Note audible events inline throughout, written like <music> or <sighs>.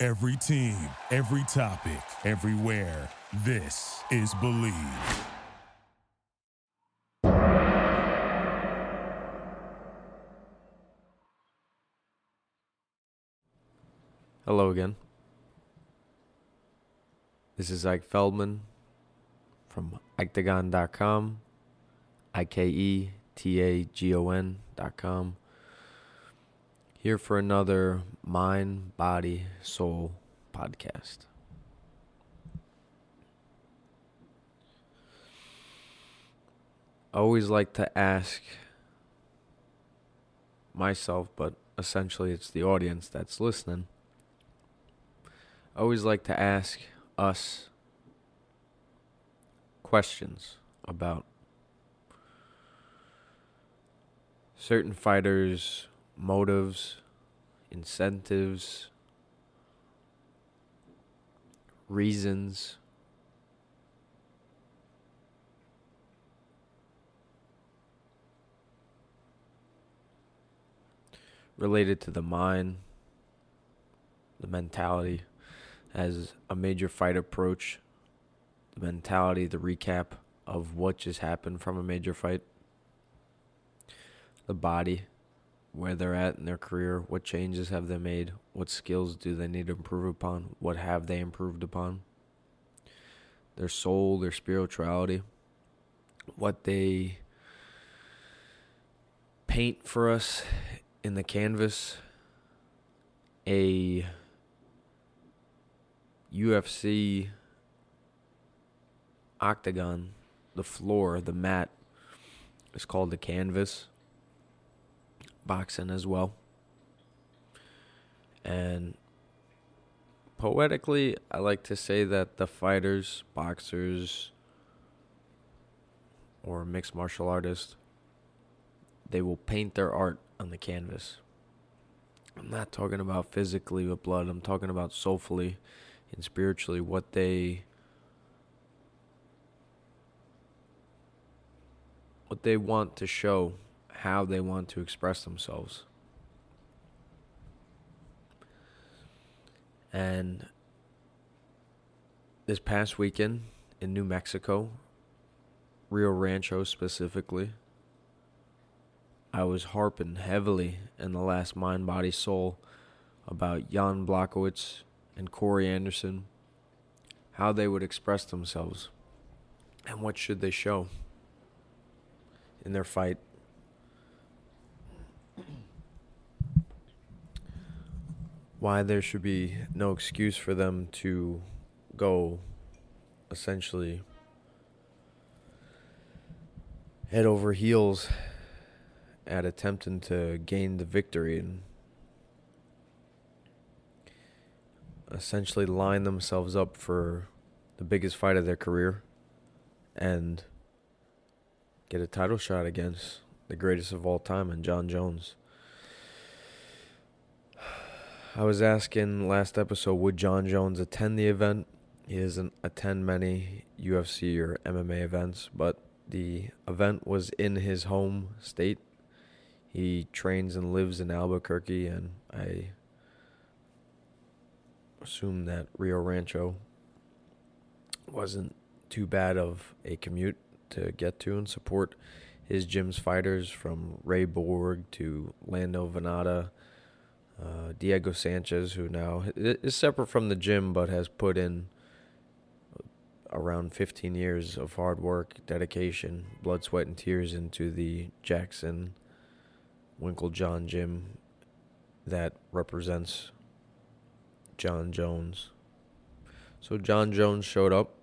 Every team, every topic, everywhere. This is Bleav. Hello again. This is Ike Feldman from Iketagon.com, I K E T A G O N.com. Here for another Mind, Body, Soul podcast. I always like to ask myself, but essentially it's the audience that's listening. I always like to ask us questions about certain fighters' motives, incentives, reasons. Related to the mind, the mentality, as a major fight approach, the mentality, the recap of what just happened from a major fight, the body, where they're at in their career, what changes have they made, what skills do they need to improve upon, what have they improved upon, their soul, their spirituality, what they paint for us in the canvas, a UFC octagon, the floor, the mat is called the canvas. Boxing as well. And poetically, I like to say that the fighters, boxers, or mixed martial artists, they will paint their art on the canvas. I'm not talking about physically with blood, I'm talking about soulfully and spiritually what they what they want to show, how they want to express themselves. And this past weekend in New Mexico, Rio Rancho specifically, I was harping heavily in the last Mind, Body, Soul about Jan Blachowicz and Corey Anderson, how they would express themselves and what should they show in their fight. Why there should be no excuse for them to go essentially head over heels at attempting to gain the victory and essentially line themselves up for the biggest fight of their career and get a title shot against the greatest of all time and Jon Jones. I was asking last episode would Jon Jones attend the event? He doesn't attend many UFC or MMA events, but the event was in his home state. He trains and lives in Albuquerque, and I assume that Rio Rancho wasn't too bad of a commute to get to and support his gym's fighters from Ray Borg to Lando Vannata, uh, Diego Sanchez, who now is separate from the gym but has put in around 15 years of hard work, dedication, blood, sweat, and tears into the Jackson Winkeljohn gym that represents Jon Jones. So Jon Jones showed up,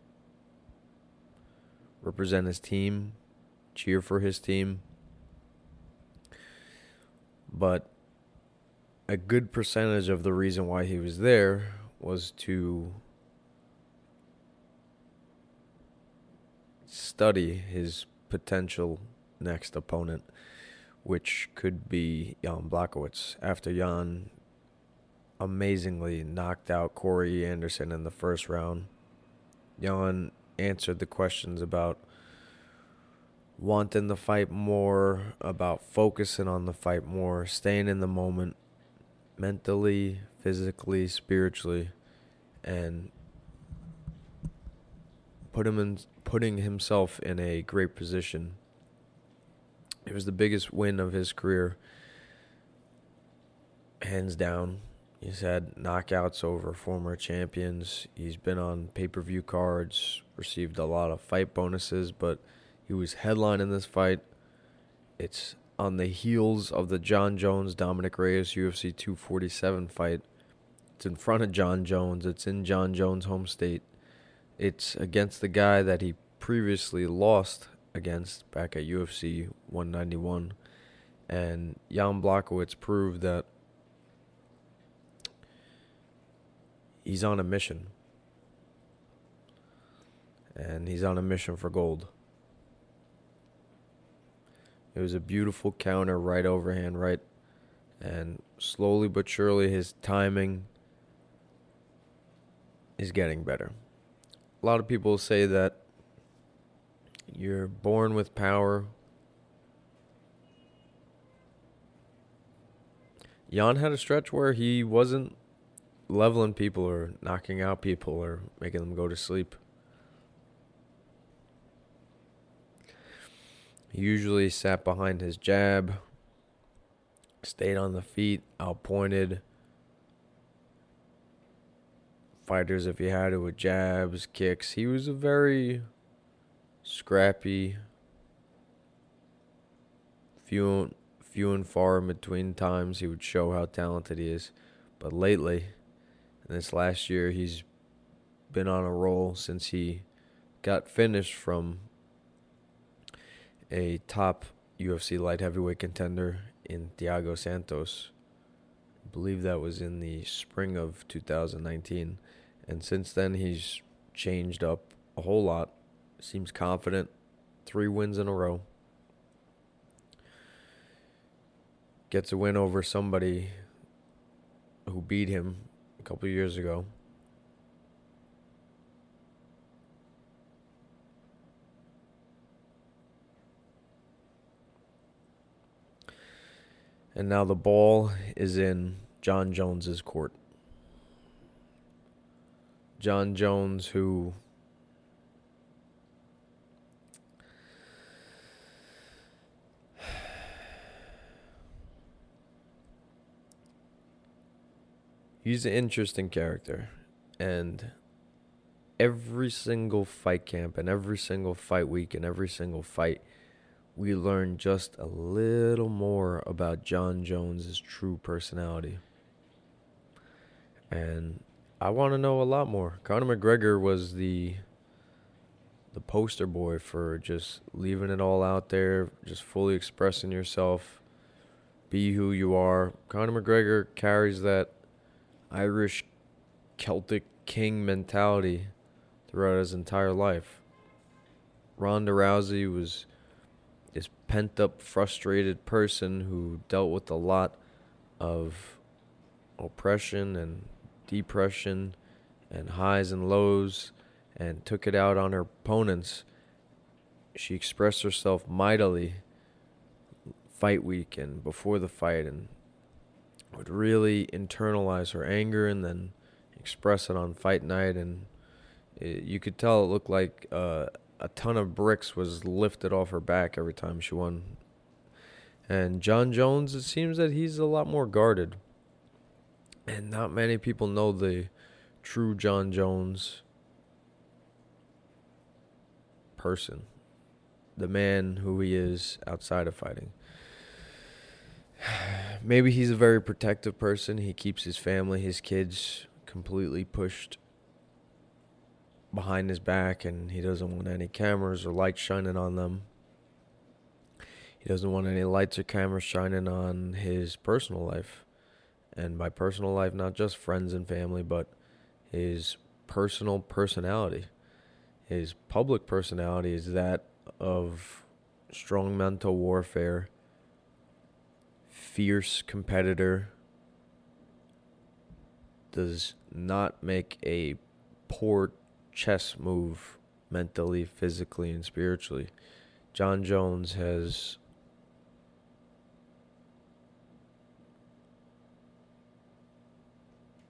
represent his team, cheer for his team. But a good percentage of the reason why he was there was to study his potential next opponent, which could be Jan Blachowicz. After Jan amazingly knocked out Corey Anderson in the first round, Jan answered the questions about wanting the fight more, about focusing on the fight more, staying in the moment mentally, physically, spiritually, and put him in putting himself in a great position. It was the biggest win of his career, hands down. He's had knockouts over former champions. He's been on pay per view cards, received a lot of fight bonuses, but he was headlining this fight. It's on the heels of the Jon Jones Dominick Reyes UFC 247 fight. It's in front of Jon Jones. It's in Jon Jones' home state. It's against the guy that he previously lost against back at UFC 191. And Jan Blachowicz proved that he's on a mission. And he's on a mission for gold. It was a beautiful counter, right overhand, right. And slowly but surely, his timing is getting better. A lot of people say that you're born with power. Jan had a stretch where he wasn't leveling people or knocking out people or making them go to sleep. He usually sat behind his jab, stayed on the feet, outpointed fighters if he had it with jabs, kicks. He was a very scrappy, few few and far in between times he would show how talented he is. But lately, in this last year, he's been on a roll since he got finished from a top UFC light heavyweight contender in Thiago Santos. I believe that was in the spring of 2019. And since then, he's changed up a whole lot. Seems confident. Three wins in a row. Gets a win over somebody who beat him a couple years ago. And now the ball is in Jon Jones's court. Jon Jones, who he's an interesting character, and every single fight camp and every single fight week and every single fight we learn just a little more about Jon Jones's true personality. And I want to know a lot more. Conor McGregor was the the poster boy for just leaving it all out there, just fully expressing yourself, be who you are. Conor McGregor carries that Irish Celtic king mentality throughout his entire life. Ronda Rousey was this pent up, frustrated person who dealt with a lot of oppression and depression and highs and lows and took it out on her opponents. She expressed herself mightily fight week and before the fight and would really internalize her anger and then express it on fight night and it, you could tell it looked like uh, a ton of bricks was lifted off her back every time she won. And Jon Jones, it seems that he's a lot more guarded. And not many people know the true Jon Jones person, the man who he is outside of fighting. <sighs> Maybe he's a very protective person. He keeps his family, his kids completely pushed behind his back and he doesn't want any cameras or lights shining on them. He doesn't want any lights or cameras shining on his personal life. And by personal life, not just friends and family, but his personal personality. His public personality is that of strong mental warfare, fierce competitor, does not make a poor chess move mentally, physically, and spiritually. Jon Jones has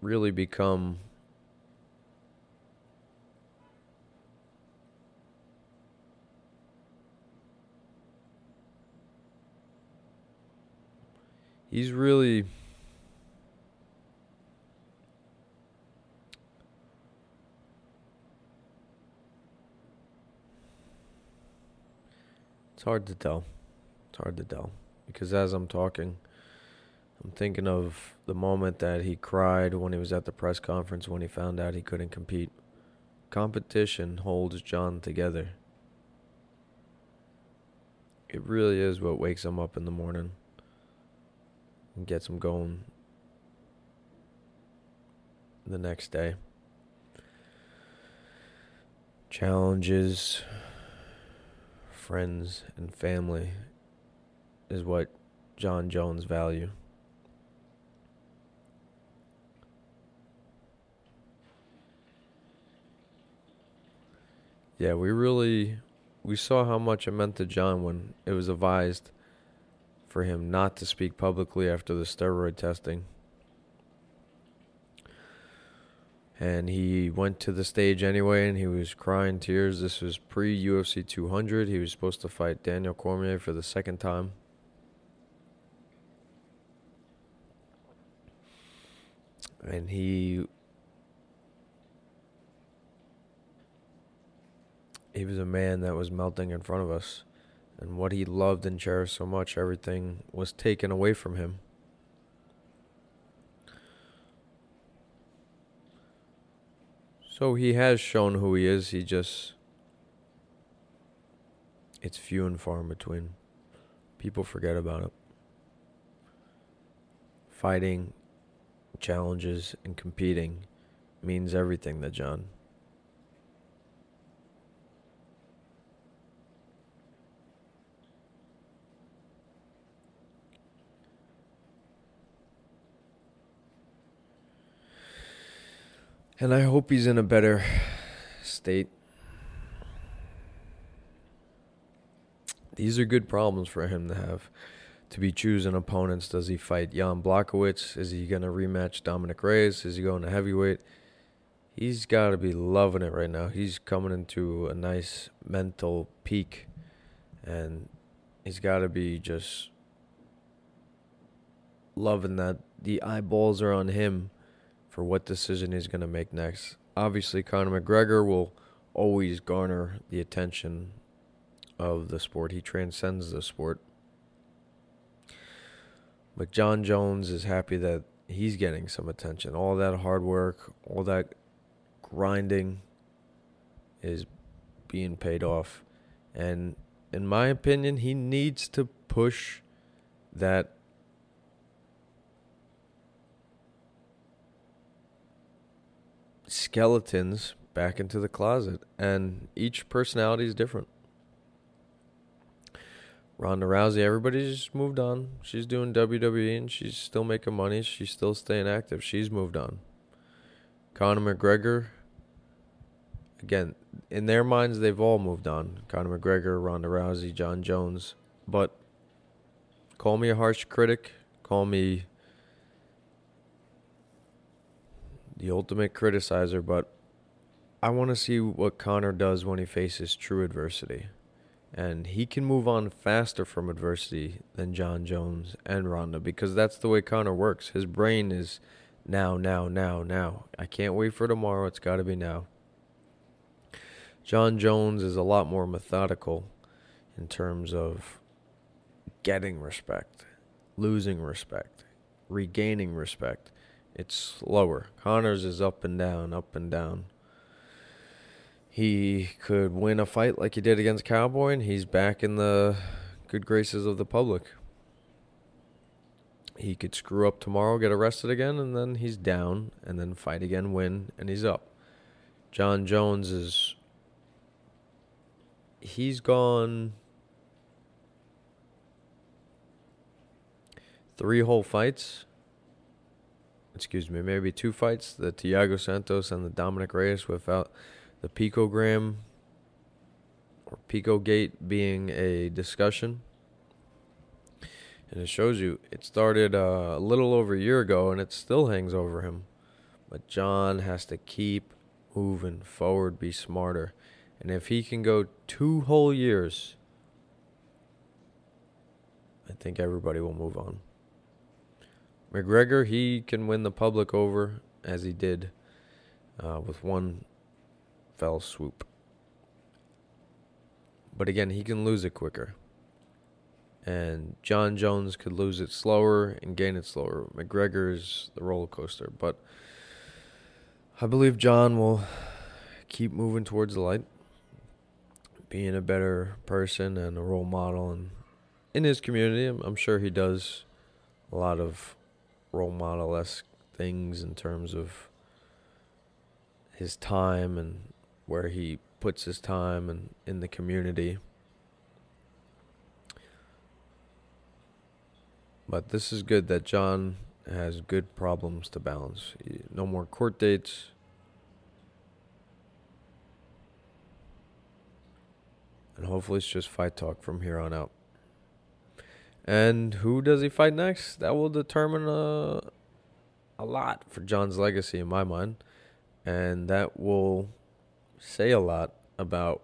really become he's really hard to tell. It's hard to tell because as I'm talking, I'm thinking of the moment that he cried when he was at the press conference when he found out he couldn't compete. Competition holds Jon together. It really is what wakes him up in the morning and gets him going the next day. Challenges, friends, and family is what Jon Jones value. Yeah, we really we saw how much it meant to Jon when it was advised for him not to speak publicly after the steroid testing. And he went to the stage anyway and he was crying tears. This was pre UFC 200. He was supposed to fight Daniel Cormier for the second time. And he he was a man that was melting in front of us. And what he loved and cherished so much, everything was taken away from him. So he has shown who he is. He just. It's few and far in between. People forget about it. Fighting, challenges, and competing means everything to Jon. And I hope he's in a better state. These are good problems for him to have. To be choosing opponents. Does he fight Jan Blachowicz? Is he going to rematch Dominick Reyes? Is he going to heavyweight? He's got to be loving it right now. He's coming into a nice mental peak. And he's got to be just loving that the eyeballs are on him for what decision he's going to make next. Obviously, Conor McGregor will always garner the attention of the sport. He transcends the sport. But Jon Jones is happy that he's getting some attention. All that hard work, all that grinding is being paid off. And in my opinion, he needs to push that skeletons back into the closet, and each personality is different. Ronda Rousey, everybody's just moved on. She's doing WWE and she's still making money. She's still staying active. She's moved on. Conor McGregor, again, in their minds, they've all moved on. Conor McGregor, Ronda Rousey, Jon Jones. But call me a harsh critic. Call me the ultimate criticizer, but I want to see what Conor does when he faces true adversity. And he can move on faster from adversity than Jon Jones and Ronda because that's the way Conor works. His brain is now, now, now, now. I can't wait for tomorrow. It's got to be now. Jon Jones is a lot more methodical in terms of getting respect, losing respect, regaining respect. It's slower. Conor's is up and down, up and down. He could win a fight like he did against Cowboy, and he's back in the good graces of the public. he could screw up tomorrow, get arrested again, and then he's down, and then fight again, win, and he's up. Jon Jones is. He's gone. Three whole fights. Excuse me, maybe two fights. The Thiago Santos and the Dominick Reyes without the picogram or Pico Gate being a discussion. And it shows you it started uh, a little over a year ago and it still hangs over him. But Jon has to keep moving forward, be smarter. And if he can go two whole years, I think everybody will move on. McGregor, he can win the public over as he did uh, with one fell swoop. But again, he can lose it quicker. And Jon Jones could lose it slower and gain it slower. McGregor's the roller coaster. But I believe Jon will keep moving towards the light, being a better person and a role model. And in his community, I'm, I'm sure he does a lot of role model esque things in terms of his time and where he puts his time and in the community. But this is good that Jon has good problems to balance. No more court dates. And hopefully it's just fight talk from here on out. And who does he fight next? That will determine uh, a lot for Jon's legacy in my mind. And that will say a lot about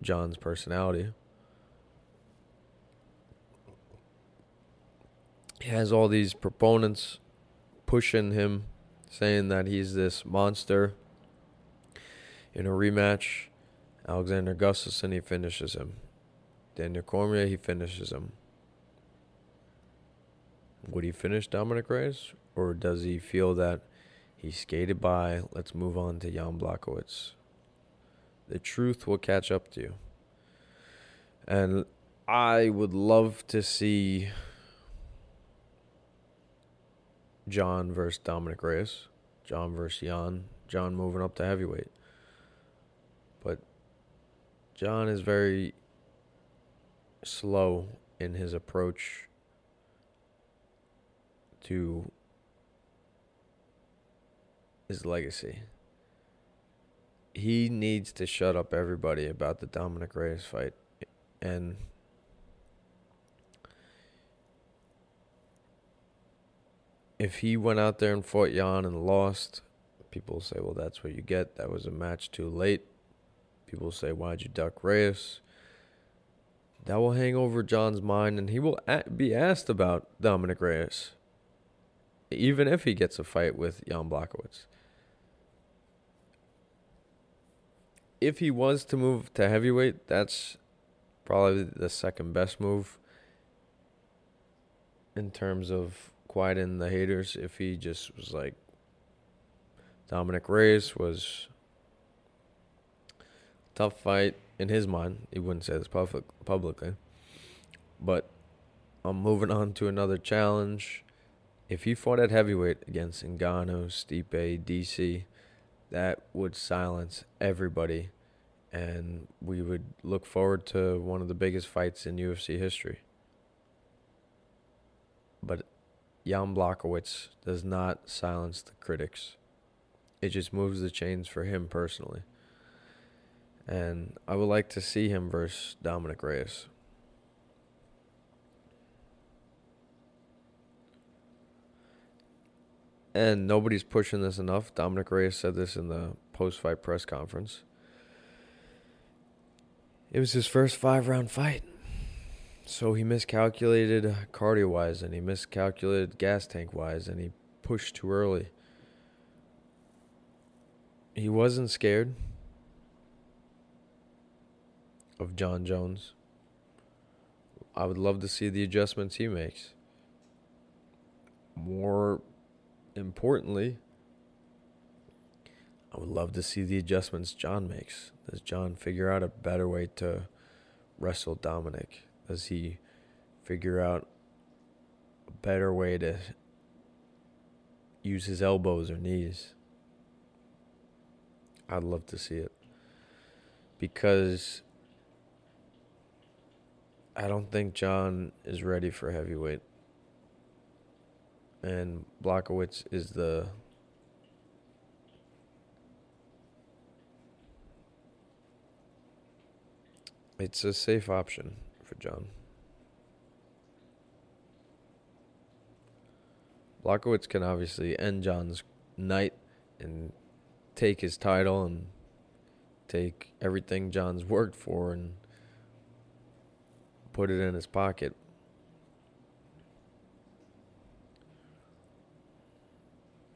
Jon's personality. He has all these proponents pushing him, saying that he's this monster. In a rematch, Alexander Gustafsson, he finishes him. Daniel Cormier, he finishes him. Would he finish Dominick Reyes? Or does he feel that he skated by, let's move on to Jan Blachowicz? The truth will catch up to you. And I would love to see Jon versus Dominick Reyes, Jon versus Jan, Jon moving up to heavyweight. But Jon is very slow in his approach to his legacy he needs to shut up everybody about the Dominick Reyes fight. And if he went out there and fought Jan and lost, people say, well, that's what you get. That was a match too late. People say, why'd you duck Reyes? That will hang over Jon's mind, and he will be asked about Dominick Reyes, even if he gets a fight with Jan Blachowicz. if he was to move to heavyweight, that's probably the second best move in terms of quieting the haters. If he just was like Dominick Reyes was tough fight in his mind. He wouldn't say this public, publicly, but I'm moving on to another challenge. If he fought at heavyweight against Ngannou, Stipe, DC, that would silence everybody and we would look forward to one of the biggest fights in UFC history. But Jan Blachowicz does not silence the critics. It just moves the chains for him personally. And I would like to see him versus Dominick Reyes. And nobody's pushing this enough. Dominick Reyes said this in the post fight press conference. It was his first five round fight. So he miscalculated cardio wise and he miscalculated gas tank wise and he pushed too early. He wasn't scared of Jon Jones. I would love to see the adjustments he makes. More importantly, I would love to see the adjustments Jon makes. Does Jon figure out a better way to wrestle Dominick? Does he figure out a better way to use his elbows or knees. I'd love to see it. Because I don't think Jon is ready for heavyweight. And Blachowicz is the It's a safe option for Jon. Blachowicz can obviously end Jon's night and take his title and take everything Jon's worked for and put it in his pocket.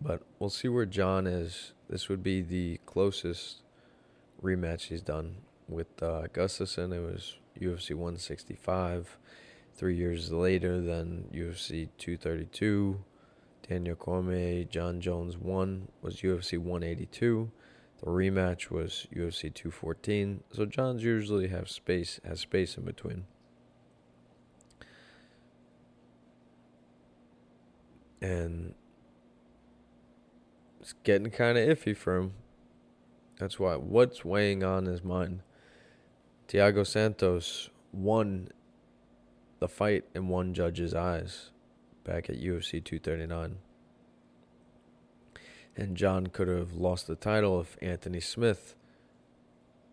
But we'll see where Jon is. This would be the closest rematch he's done with uh, Gustafsson. It was UFC 165. Three years later, then UFC 232. Daniel Cormier, Jon Jones 1 was UFC 182. The rematch was UFC 214. So Jon's usually have space has space in between. And it's getting kind of iffy for him. That's why. What's weighing on his mind? Thiago Santos won the fight in one judge's eyes back at UFC 239. And Jon could have lost the title if Anthony Smith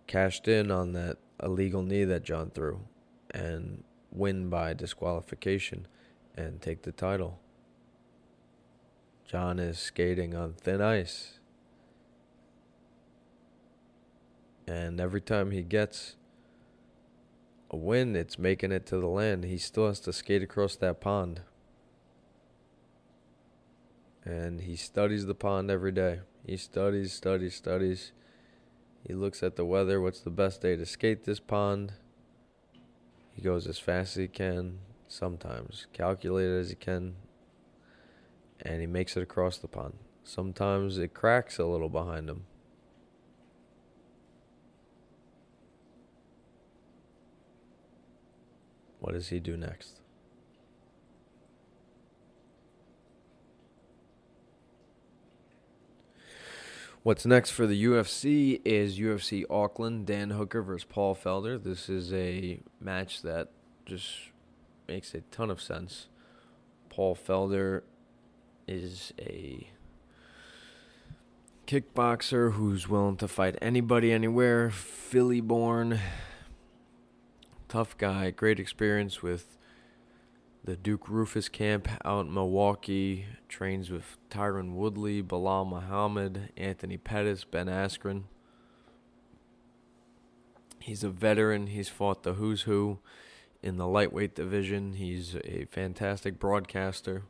cashed in on that illegal knee that Jon threw and win by disqualification and take the title. Jon is skating on thin ice. And every time he gets a win, it's making it to the land. He still has to skate across that pond. And he studies the pond every day. He studies, studies, studies. He looks at the weather. What's the best day to skate this pond? He goes as fast as he can, sometimes calculated as he can, and he makes it across the pond. Sometimes it cracks a little behind him. What does he do next? What's next for the UFC is UFC Auckland, Dan Hooker versus Paul Felder. This is a match that just makes a ton of sense. Paul Felder is a kickboxer who's willing to fight anybody, anywhere. Philly born, tough guy, great experience with the Duke Roufus camp out in Milwaukee. Trains with Tyron Woodley, Belal Muhammad, Anthony Pettis, Ben Askren. He's a veteran. He's fought the who's who in the lightweight division. He's a fantastic broadcaster.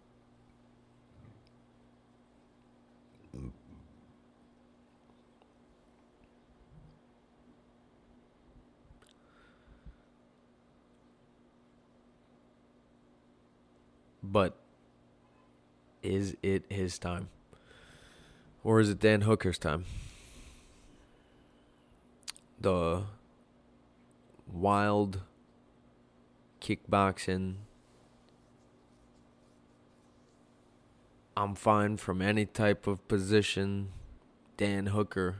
But is it his time? Or is it Dan Hooker's time? The wild kickboxing. I'm fine from any type of position. Dan Hooker,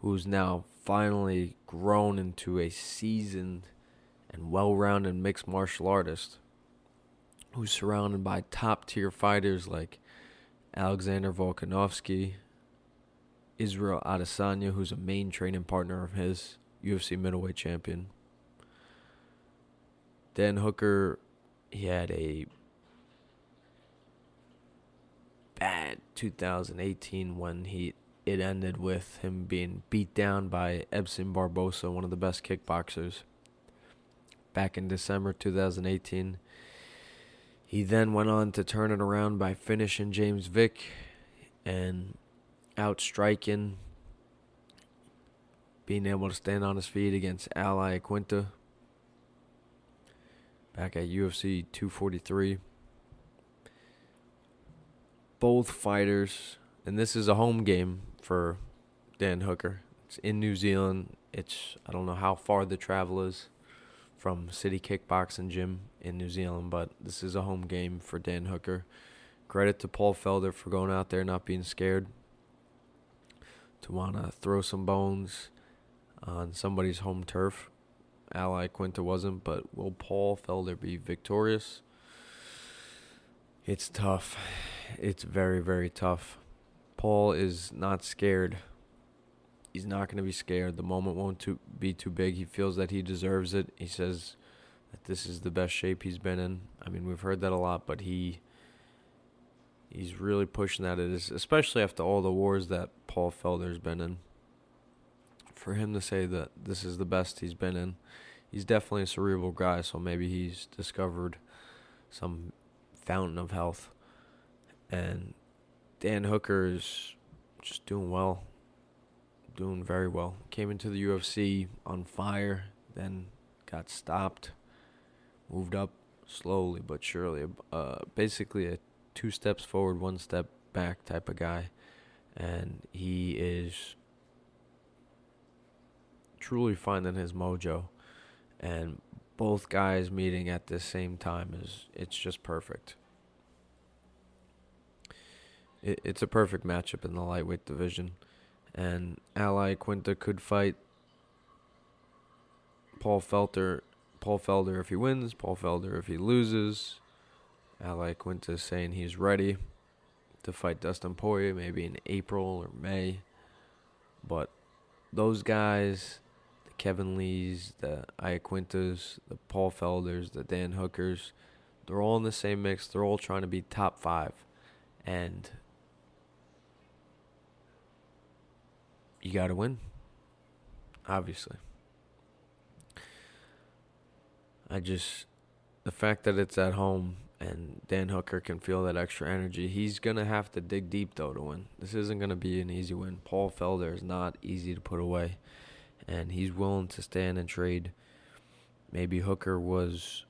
who's now finally grown into a seasoned and well rounded mixed martial artist who's surrounded by top tier fighters like Alexander Volkanovski, Israel Adesanya, who's a main training partner of his, UFC middleweight champion. Dan Hooker, he had a bad 2018 when he it ended with him being beat down by Edson Barbosa, one of the best kickboxers. Back in December 2018, he then went on to turn it around by finishing James Vick and outstriking, being able to stand on his feet against Al Iaquinta back at UFC 243. Both fighters, and this is a home game for Dan Hooker. It's in New Zealand. It's I don't know how far the travel is from City Kickboxing Gym in New Zealand, but this is a home game for Dan Hooker. Credit to Paul Felder for going out there not being scared to want to throw some bones on somebody's home turf. Al Iaquinta wasn't, but will Paul Felder be victorious? It's tough. It's very, very tough. Paul is not scared. He's not going to be scared. The moment won't too, be too big. He feels that he deserves it. He says that this is the best shape he's been in. I mean, we've heard that a lot, but he he's really pushing that. It is especially after all the wars that Paul Felder's been in. For him to say that this is the best he's been in, he's definitely a cerebral guy. So maybe he's discovered some fountain of health, and Dan Hooker is just doing well, doing very well. Came into the UFC on fire, then got stopped, moved up slowly but surely. Uh, basically a two steps forward, one step back type of guy, and he is truly finding his mojo. And both guys meeting at the same time is it's just perfect. It, it's a perfect matchup in the lightweight division, and Al Iaquinta could fight Paul Felder. Paul Felder if he wins, Paul Felder if he loses. Al Iaquinta saying he's ready to fight Dustin Poirier maybe in April or May. But those guys, the Kevin Lees, the Iaquintas, the Paul Felders, the Dan Hookers, they're all in the same mix. They're all trying to be top five. And you got to win, obviously. I just, the fact that it's at home and Dan Hooker can feel that extra energy. He's going to have to dig deep, though, to win. This isn't going to be an easy win. Paul Felder is not easy to put away, and he's willing to stand and trade. Maybe Hooker was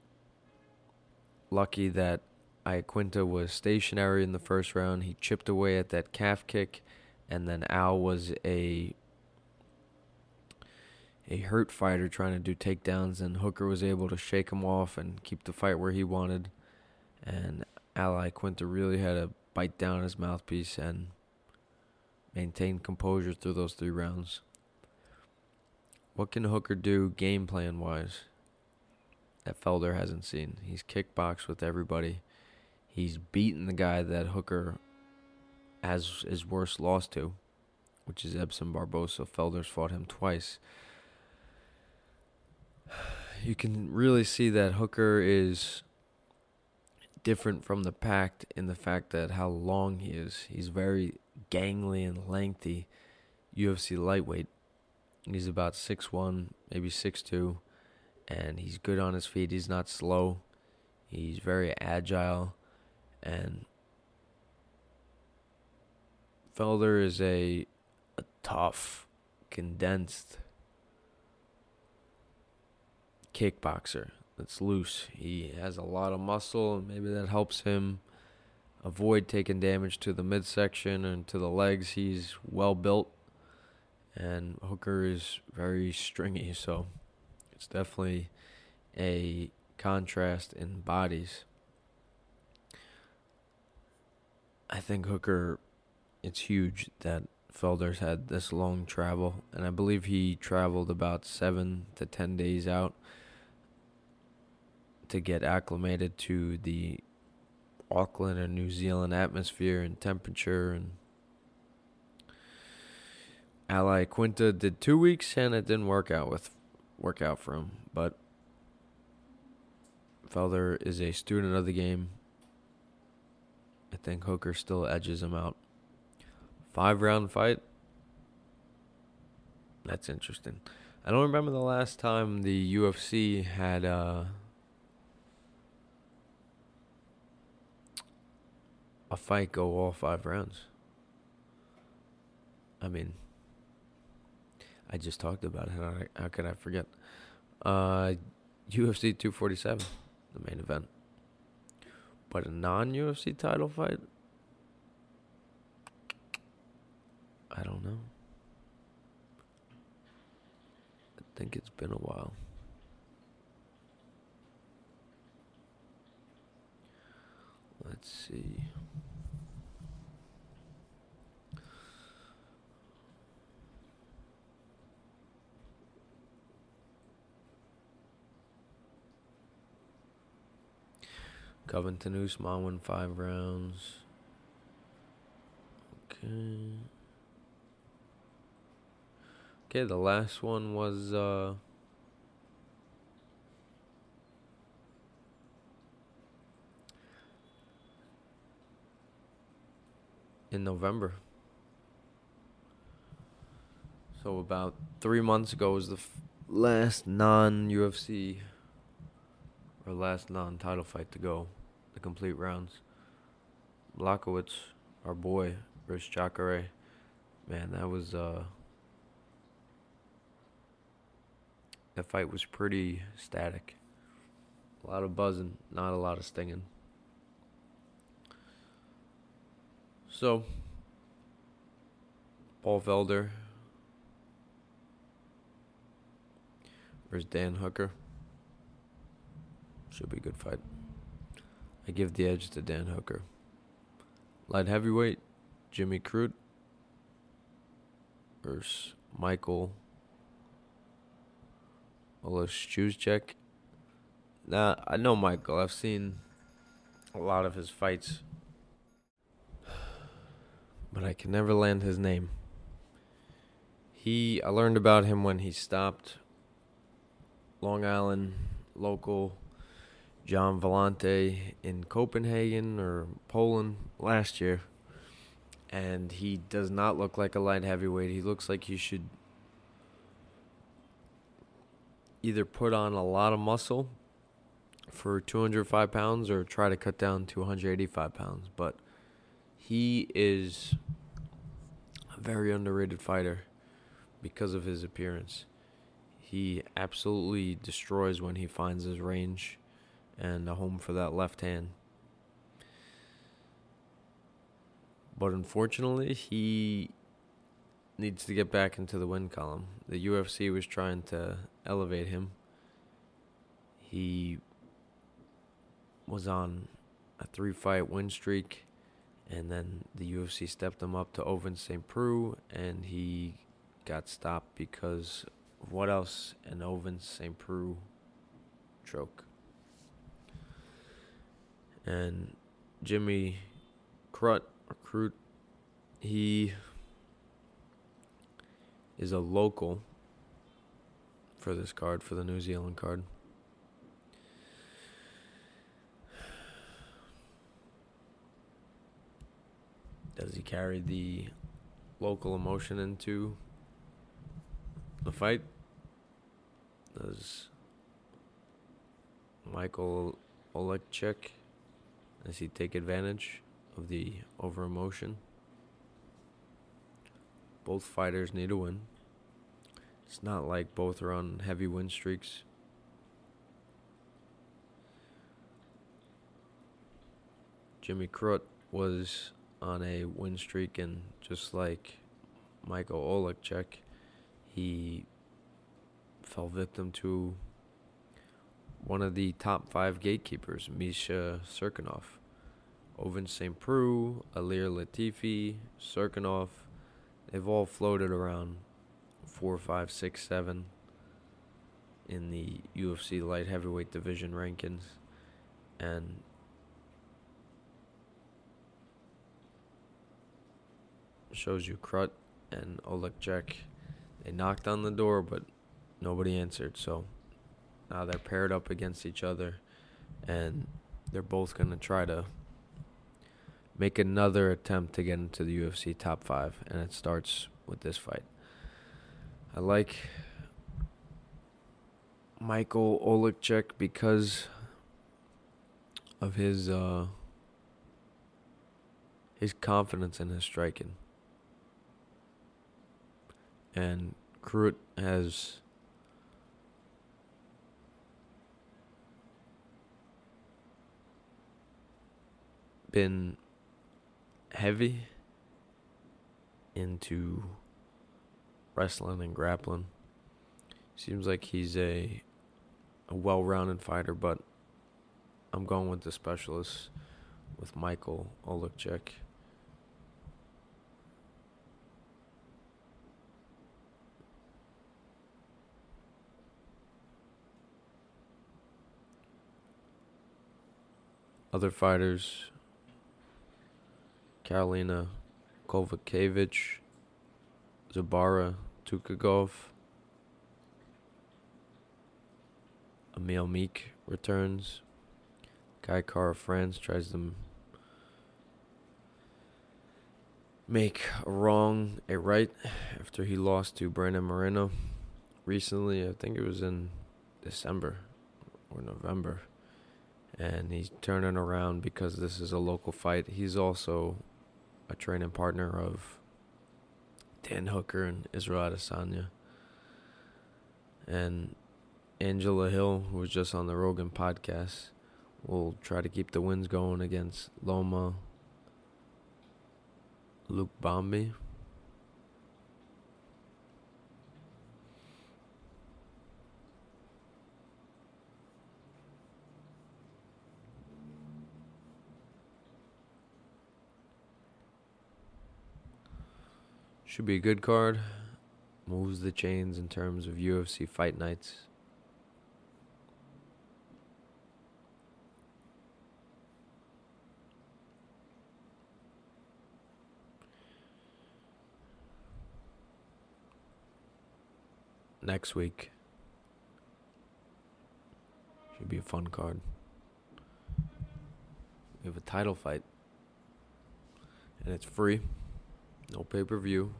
lucky that Iaquinta was stationary in the first round. He chipped away at that calf kick, and then Al was a a hurt fighter trying to do takedowns, and Hooker was able to shake him off and keep the fight where he wanted and Al Iaquinta really had to bite down his mouthpiece and maintain composure through those three rounds. What can Hooker do game plan wise that Felder hasn't seen? He's kickboxed with everybody. He's beaten the guy that Hooker has his worst loss to, which is Edson Barbosa. Felder's fought him twice. <sighs> You can really see that Hooker is different from the pack in the fact that how long he is. He's very gangly and lengthy. UFC lightweight. He's about six one, maybe six two, and he's good on his feet. He's not slow. He's very agile, and Felder is a, a tough, condensed kickboxer that's loose. He has a lot of muscle, and maybe that helps him avoid taking damage to the midsection and to the legs. He's well built, and Hooker is very stringy, so it's definitely a contrast in bodies. I think Hooker, it's huge that Felder's had this long travel, and I believe he traveled about seven to ten days out to get acclimated to the Auckland and New Zealand atmosphere and temperature and Al Iaquinta did two weeks and it didn't work out with work out for him. But Felder is a student of the game. I think Hooker still edges him out. Five round fight. That's interesting. I don't remember the last time the UFC had uh a fight go all five rounds. I mean, I just talked about it. How, how could I forget? Uh, UFC 247, the main event. But a non UFC title fight? I don't know. I think it's been a while. Let's see. Covington Usman won five rounds. Okay. Okay, the last one was uh in November. So about three months ago was the f- last non-UFC or last non-title fight to go, the complete rounds. Blachowicz, our boy, Rich Jacare, man, that was uh, that fight was pretty static. A lot of buzzing, not a lot of stinging. So, Paul Felder versus Dan Hooker. Should be a good fight. I give the edge to Dan Hooker. Light heavyweight, Jimmy Crute versus Michael Oleksiejczuk. Now, I know Michael. I've seen a lot of his fights <sighs> but I can never land his name. He I learned about him when he stopped Long Island local Gian Villante in Copenhagen or Poland last year. And he does not look like a light heavyweight. He looks like he should either put on a lot of muscle for 205 pounds or try to cut down to 185 pounds. But he is a very underrated fighter because of his appearance. He absolutely destroys when he finds his range and a home for that left hand. But unfortunately, he needs to get back into the win column. The UFC was trying to elevate him. He was on a three fight win streak and then the UFC stepped him up to Ovince St. Preux, and he got stopped because of what else? An Ovince St. Preux choke. And Jimmy Crut, or Crute, he is a local for this card, for the New Zealand card. Does he carry the local emotion into the fight? Does Michael Oleksiejczuk does he take advantage of the over emotion? Both fighters need a win. It's not like both are on heavy win streaks. Jimmy Crute was on a win streak, and just like Michael Oleksiejczuk, he fell victim to one of the top five gatekeepers, Misha Cirkunov. Ovince St. Preux, Ilir Latifi, Cirkunov, they've all floated around four, five, six, seven in the UFC light heavyweight division rankings. And shows you Crute and Oleksiejczuk. They knocked on the door, but nobody answered. So now they're paired up against each other, and they're both going to try to make another attempt to get into the UFC top five, and it starts with this fight. I like Michael Oleksiejczuk because of his uh, his confidence in his striking. And Crute has been heavy into wrestling and grappling. Seems like he's a a well-rounded fighter, but I'm going with the specialist with Michael Olukchek. Other fighters Karolina Kowalkiewicz, Zubaira Tukhugov, Emil Meek returns. Kai Kara-France tries to make a wrong a right after he lost to Brandon Moreno recently. I think it was in December or November. And he's turning around because this is a local fight. He's also a training partner of Dan Hooker and Israel Adesanya. And Angela Hill, who was just on the Rogan podcast, will try to keep the wins going against Loma, Luke Bombi. Should be a good card. Moves the chains in terms of UFC fight nights. Next week should be a fun card. We have a title fight, and it's free, no pay per view.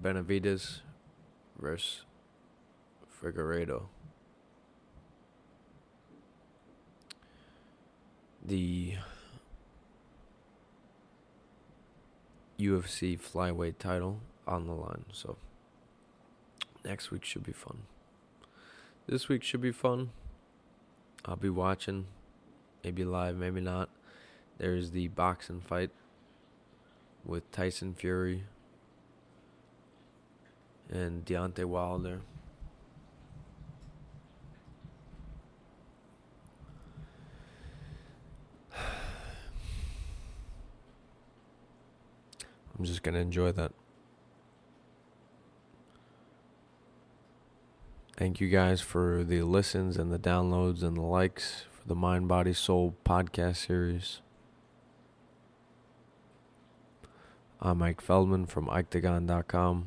Benavides versus Figueiredo. The UFC flyweight title on the line. So next week should be fun. This week should be fun. I'll be watching, maybe live, maybe not. There's the boxing fight with Tyson Fury and Deontay Wilder. I'm just going to enjoy that. Thank you guys for the listens and the downloads and the likes for the Mind, Body, Soul podcast series. I'm Mike Feldman from Iketagon.com.